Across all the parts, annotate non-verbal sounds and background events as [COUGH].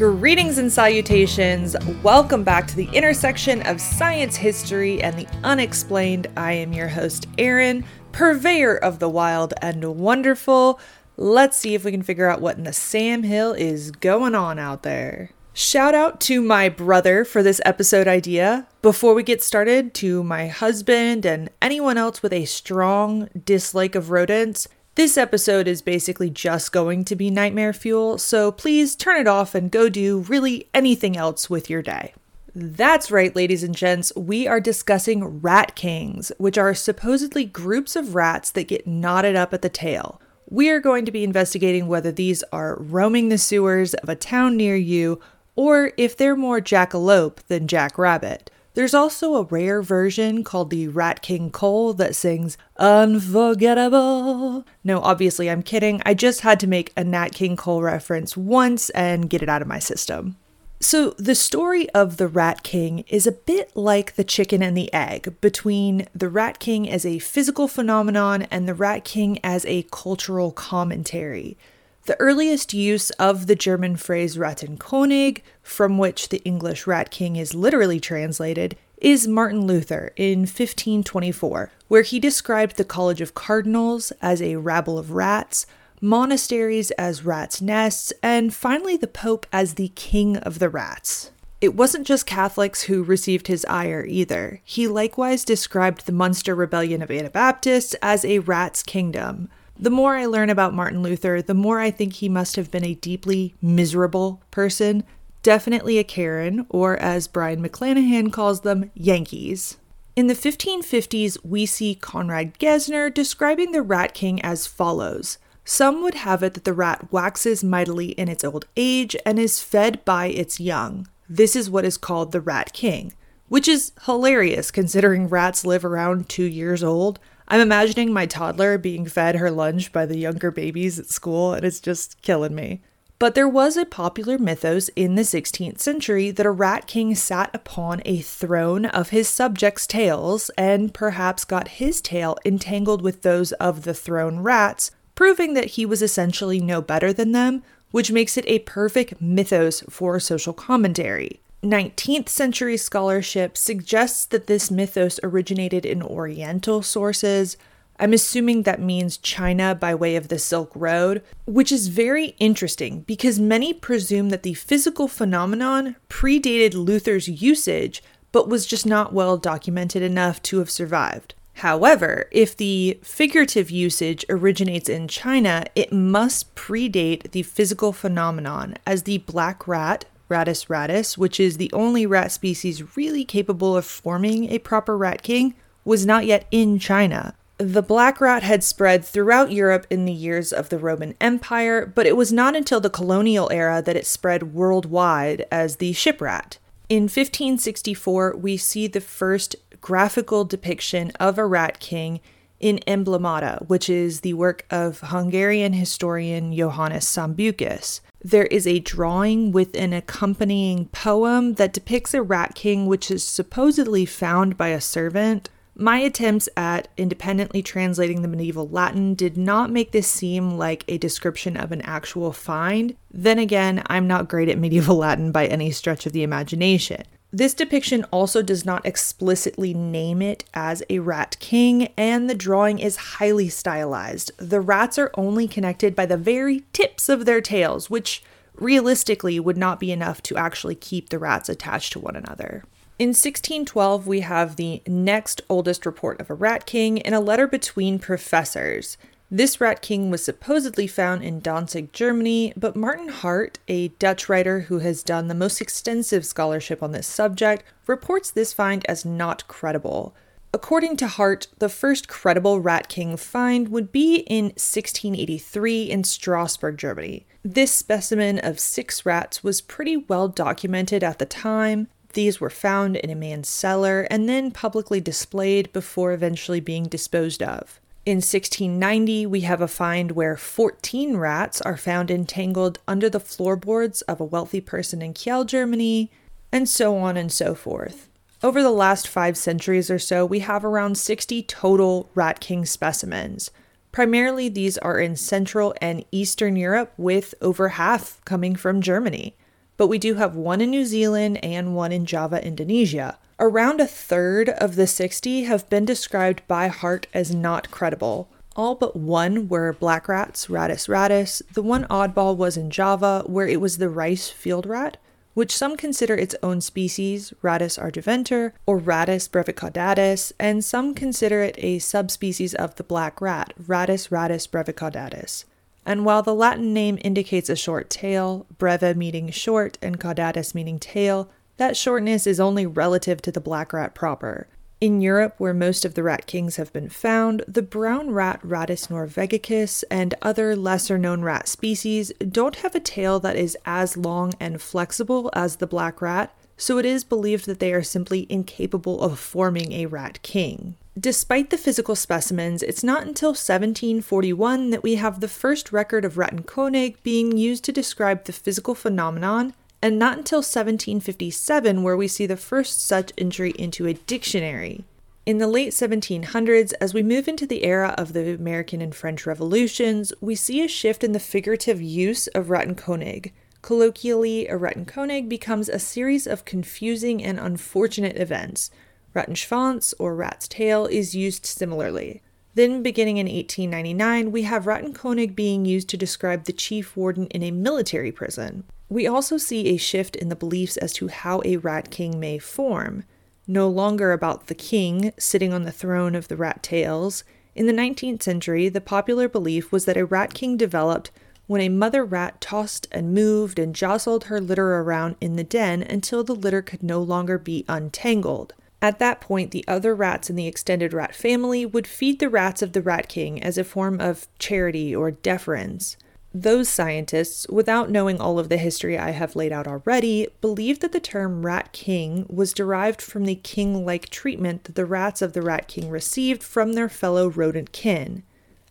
Greetings and salutations. Welcome back to the intersection of science history and the unexplained. I am your host, Aaron, purveyor of the wild and wonderful. Let's see if we can figure out what in the Sam Hill is going on out there. Shout out to my brother for this episode idea. Before we get started, to my husband and anyone else with a strong dislike of rodents, this episode is basically just going to be nightmare fuel, so please turn it off and go do really anything else with your day. That's right, ladies and gents, we are discussing rat kings, which are supposedly groups of rats that get knotted up at the tail. We are going to be investigating whether these are roaming the sewers of a town near you or if they're more jackalope than jackrabbit. There's also a rare version called the Rat King Cole that sings Unforgettable. No, obviously, I'm kidding. I just had to make a Nat King Cole reference once and get it out of my system. So, the story of the Rat King is a bit like the chicken and the egg between the Rat King as a physical phenomenon and the Rat King as a cultural commentary. The earliest use of the German phrase Rattenkönig, from which the English Rat King is literally translated, is Martin Luther in 1524, where he described the College of Cardinals as a rabble of rats, monasteries as rats' nests, and finally the Pope as the king of the rats. It wasn't just Catholics who received his ire either. He likewise described the Munster Rebellion of Anabaptists as a rat's kingdom. The more I learn about Martin Luther, the more I think he must have been a deeply miserable person, definitely a Karen, or as Brion McClanahan calls them, Yankees. In the 1550s, we see Conrad Gesner describing the Rat King as follows. Some would have it that the rat waxes mightily in its old age and is fed by its young. This is what is called the Rat King, which is hilarious considering rats live around two years old. I'm imagining my toddler being fed her lunch by the younger babies at school, and it's just killing me. But there was a popular mythos in the 16th century that a rat king sat upon a throne of his subjects' tails and perhaps got his tail entangled with those of the throne rats, proving that he was essentially no better than them, which makes it a perfect mythos for social commentary. 19th century scholarship suggests that this mythos originated in Oriental sources. I'm assuming that means China by way of the Silk Road, which is very interesting because many presume that the physical phenomenon predated Luther's usage but was just not well documented enough to have survived. However, if the figurative usage originates in China, it must predate the physical phenomenon, as the black rat Rattus rattus, which is the only rat species really capable of forming a proper rat king, was not yet in China. The black rat had spread throughout Europe in the years of the Roman Empire, but it was not until the colonial era that it spread worldwide as the ship rat. In 1564, we see the first graphical depiction of a rat king in Emblemata, which is the work of Hungarian historian Johannes Sambucus. There is a drawing with an accompanying poem that depicts a rat king, which is supposedly found by a servant. My attempts at independently translating the medieval Latin did not make this seem like a description of an actual find. Then again, I'm not great at medieval [LAUGHS] Latin by any stretch of the imagination. This depiction also does not explicitly name it as a rat king, and the drawing is highly stylized. The rats are only connected by the very tips of their tails, which realistically would not be enough to actually keep the rats attached to one another. In 1612, we have the next oldest report of a rat king in a letter between professors. This rat king was supposedly found in Danzig, Germany, but Martin Hart, a Dutch writer who has done the most extensive scholarship on this subject, reports this find as not credible. According to Hart, the first credible rat king find would be in 1683 in Strasbourg, Germany. This specimen of six rats was pretty well documented at the time. These were found in a man's cellar and then publicly displayed before eventually being disposed of. In 1690, we have a find where 14 rats are found entangled under the floorboards of a wealthy person in Kiel, Germany, and so on and so forth. Over the last five centuries or so, we have around 60 total Rat King specimens. Primarily, these are in Central and Eastern Europe, with over half coming from Germany. but we do have one in New Zealand and one in Java, Indonesia. Around a third of the 60 have been described by Hart as not credible. All but one were black rats, Rattus rattus. The one oddball was in Java, where it was the rice field rat, which some consider its own species, Rattus argiventer, or Rattus brevicaudatus, and some consider it a subspecies of the black rat, Rattus rattus brevicaudatus. And while the Latin name indicates a short tail, breve meaning short and caudatus meaning tail, that shortness is only relative to the black rat proper. In Europe, where most of the rat kings have been found, the brown rat Rattus norvegicus and other lesser known rat species don't have a tail that is as long and flexible as the black rat, so it is believed that they are simply incapable of forming a rat king. Despite the physical specimens, it's not until 1741 that we have the first record of Rattenkönig being used to describe the physical phenomenon and not until 1757 where we see the first such entry into a dictionary. In the late 1700s, as we move into the era of the American and French revolutions, we see a shift in the figurative use of Rattenkönig. Colloquially, a Rattenkönig becomes a series of confusing and unfortunate events. Rattenschwanz, or rat's tail, is used similarly. Then, beginning in 1899, we have Rattenkönig being used to describe the chief warden in a military prison. We also see a shift in the beliefs as to how a rat king may form. No longer about the king sitting on the throne of the rat tails. In the 19th century, the popular belief was that a rat king developed when a mother rat tossed and moved and jostled her litter around in the den until the litter could no longer be untangled. At that point, the other rats in the extended rat family would feed the rats of the Rat King as a form of charity or deference. Those scientists, without knowing all of the history I have laid out already, believed that the term Rat King was derived from the king like treatment that the rats of the Rat King received from their fellow rodent kin.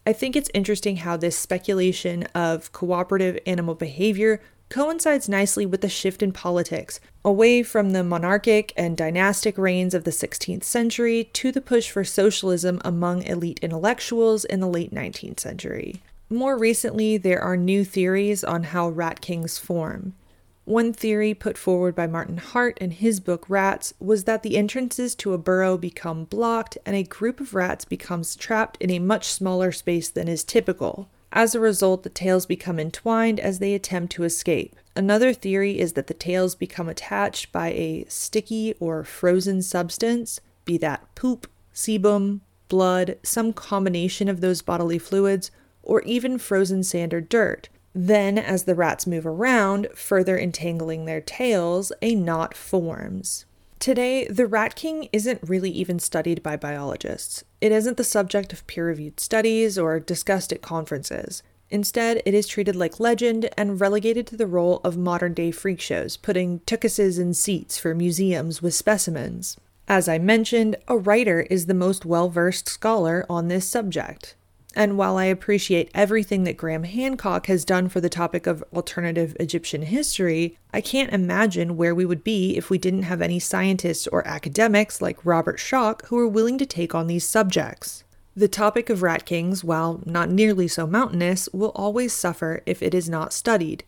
I think it's interesting how this speculation of cooperative animal behavior coincides nicely with the shift in politics, away from the monarchic and dynastic reigns of the 16th century to the push for socialism among elite intellectuals in the late 19th century. More recently, there are new theories on how rat kings form. One theory put forward by Martin Hart in his book Rats was that the entrances to a burrow become blocked and a group of rats becomes trapped in a much smaller space than is typical. As a result, the tails become entwined as they attempt to escape. Another theory is that the tails become attached by a sticky or frozen substance, be that poop, sebum, blood, some combination of those bodily fluids, or even frozen sand or dirt. Then, as the rats move around, further entangling their tails, a knot forms. Today, the rat king isn't really even studied by biologists. It isn't the subject of peer reviewed studies or discussed at conferences. Instead, it is treated like legend and relegated to the role of modern day freak shows, putting tuchuses in seats for museums with specimens. As I mentioned, a writer is the most well versed scholar on this subject. And while I appreciate everything that Graham Hancock has done for the topic of alternative Egyptian history, I can't imagine where we would be if we didn't have any scientists or academics like Robert Schoch who are willing to take on these subjects. The topic of rat kings, while not nearly so mountainous, will always suffer if it is not studied.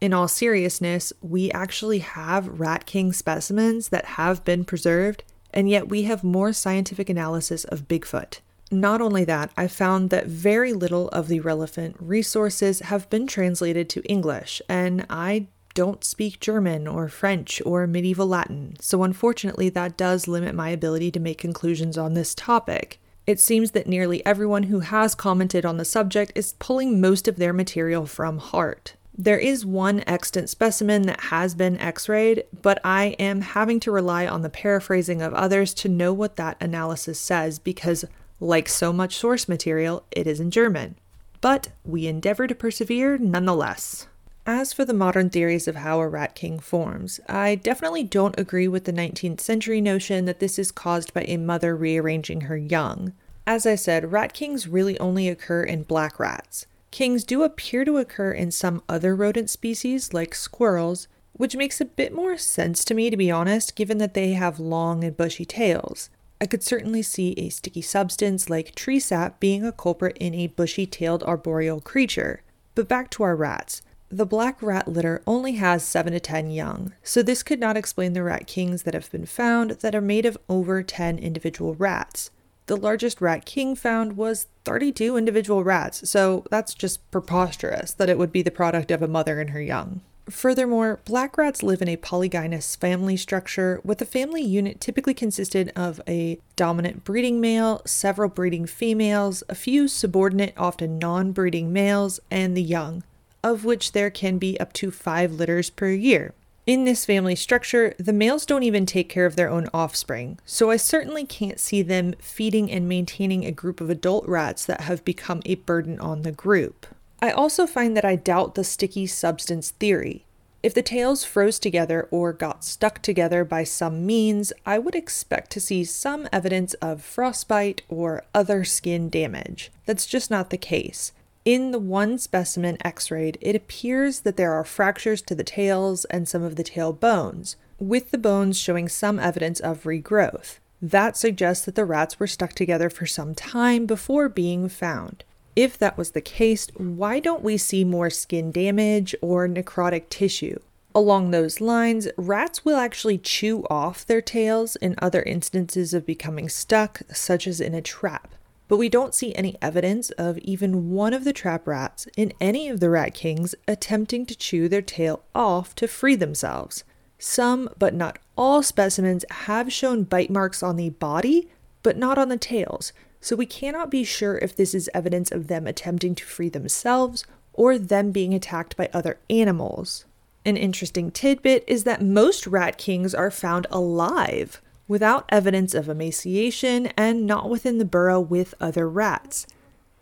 In all seriousness, we actually have rat king specimens that have been preserved, and yet we have more scientific analysis of Bigfoot. Not only that, I found that very little of the relevant resources have been translated to English, and I don't speak German or French or medieval Latin, so unfortunately, that does limit my ability to make conclusions on this topic. It seems that nearly everyone who has commented on the subject is pulling most of their material from Hart. There is one extant specimen that has been x rayed, but I am having to rely on the paraphrasing of others to know what that analysis says because like so much source material, it is in German. But we endeavor to persevere nonetheless. As for the modern theories of how a rat king forms, I definitely don't agree with the 19th century notion that this is caused by a mother rearranging her young. As I said, rat kings really only occur in black rats. Kings do appear to occur in some other rodent species, like squirrels, which makes a bit more sense to me, to be honest, given that they have long and bushy tails. I could certainly see a sticky substance like tree sap being a culprit in a bushy tailed arboreal creature. But back to our rats. the black rat litter only has 7 to 10 young, so this could not explain the rat kings that have been found that are made of over 10 individual rats. The largest rat king found was 32 individual rats, so that's just preposterous that it would be the product of a mother and her young. Furthermore, black rats live in a polygynous family structure, with the family unit typically consisted of a dominant breeding male, several breeding females, a few subordinate, often non breeding males, and the young, of which there can be up to five litters per year. In this family structure, the males don't even take care of their own offspring, so I certainly can't see them feeding and maintaining a group of adult rats that have become a burden on the group. I also find that I doubt the sticky substance theory. If the tails froze together or got stuck together by some means, I would expect to see some evidence of frostbite or other skin damage. That's just not the case. In the one specimen x rayed, it appears that there are fractures to the tails and some of the tail bones, with the bones showing some evidence of regrowth. That suggests that the rats were stuck together for some time before being found. If that was the case, why don't we see more skin damage or necrotic tissue? Along those lines, rats will actually chew off their tails in other instances of becoming stuck, such as in a trap. But we don't see any evidence of even one of the trap rats in any of the Rat Kings attempting to chew their tail off to free themselves. Some, but not all specimens have shown bite marks on the body, but not on the tails, so we cannot be sure if this is evidence of them attempting to free themselves or them being attacked by other animals. An interesting tidbit is that most rat kings are found alive, without evidence of emaciation and not within the burrow with other rats.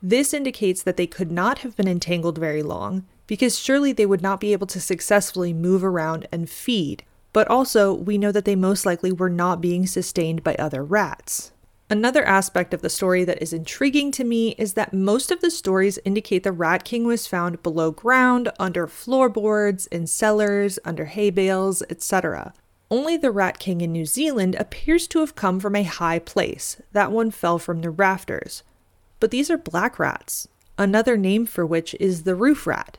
This indicates that they could not have been entangled very long, because surely they would not be able to successfully move around and feed. But also, we know that they most likely were not being sustained by other rats. Another aspect of the story that is intriguing to me is that most of the stories indicate the Rat King was found below ground, under floorboards, in cellars, under hay bales, etc. Only the Rat King in New Zealand appears to have come from a high place. That one fell from the rafters. But these are black rats, another name for which is the roof rat.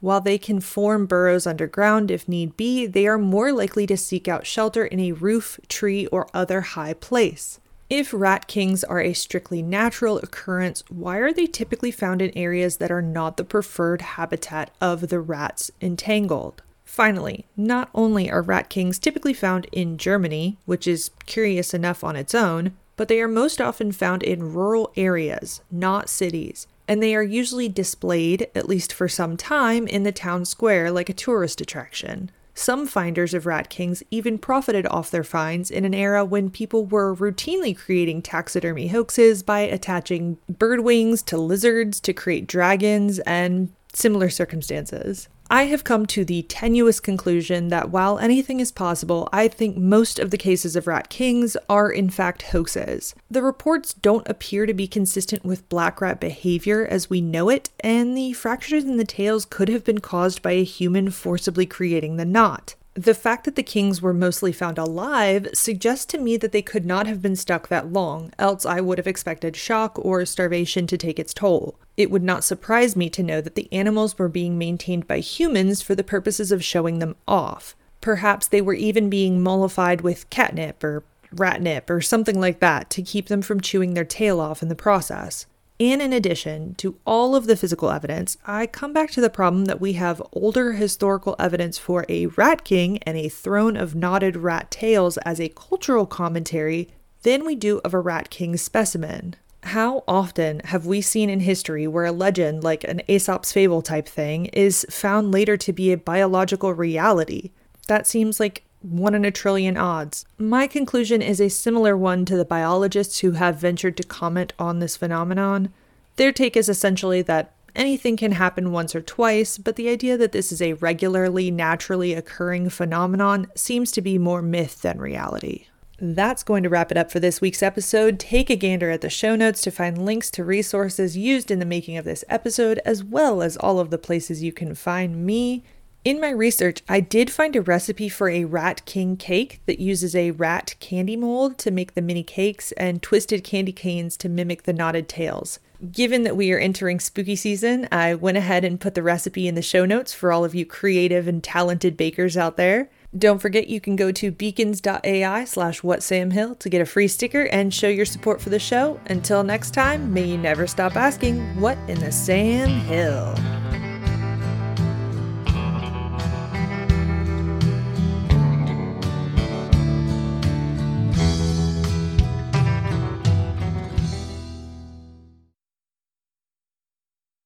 While they can form burrows underground if need be, they are more likely to seek out shelter in a roof, tree, or other high place. If rat kings are a strictly natural occurrence, why are they typically found in areas that are not the preferred habitat of the rats entangled? Finally, not only are rat kings typically found in Germany, which is curious enough on its own, but they are most often found in rural areas, not cities, and they are usually displayed, at least for some time, in the town square like a tourist attraction. Some finders of rat kings even profited off their finds in an era when people were routinely creating taxidermy hoaxes by attaching bird wings to lizards to create dragons and similar circumstances. I have come to the tenuous conclusion that while anything is possible, I think most of the cases of rat kings are in fact hoaxes. The reports don't appear to be consistent with black rat behavior as we know it, and the fractures in the tails could have been caused by a human forcibly creating the knot. The fact that the kings were mostly found alive suggests to me that they could not have been stuck that long, else I would have expected shock or starvation to take its toll. It would not surprise me to know that the animals were being maintained by humans for the purposes of showing them off. Perhaps they were even being mollified with catnip or ratnip or something like that to keep them from chewing their tail off in the process. And in addition to all of the physical evidence, I come back to the problem that we have older historical evidence for a rat king and a throne of knotted rat tails as a cultural commentary than we do of a rat king specimen. How often have we seen in history where a legend, like an Aesop's fable type thing, is found later to be a biological reality? That seems like one in a trillion odds. My conclusion is a similar one to the biologists who have ventured to comment on this phenomenon. Their take is essentially that anything can happen once or twice, but the idea that this is a regularly, naturally occurring phenomenon seems to be more myth than reality. That's going to wrap it up for this week's episode. Take a gander at the show notes to find links to resources used in the making of this episode, as well as all of the places you can find me In my research, I did find a recipe for a Rat King cake that uses a rat candy mold to make the mini cakes and twisted candy canes to mimic the knotted tails. Given that we are entering spooky season, I went ahead and put the recipe in the show notes for all of you creative and talented bakers out there. Don't forget you can go to beacons.ai slash whatsamhill to get a free sticker and show your support for the show. Until next time, may you never stop asking, what in the Sam Hill?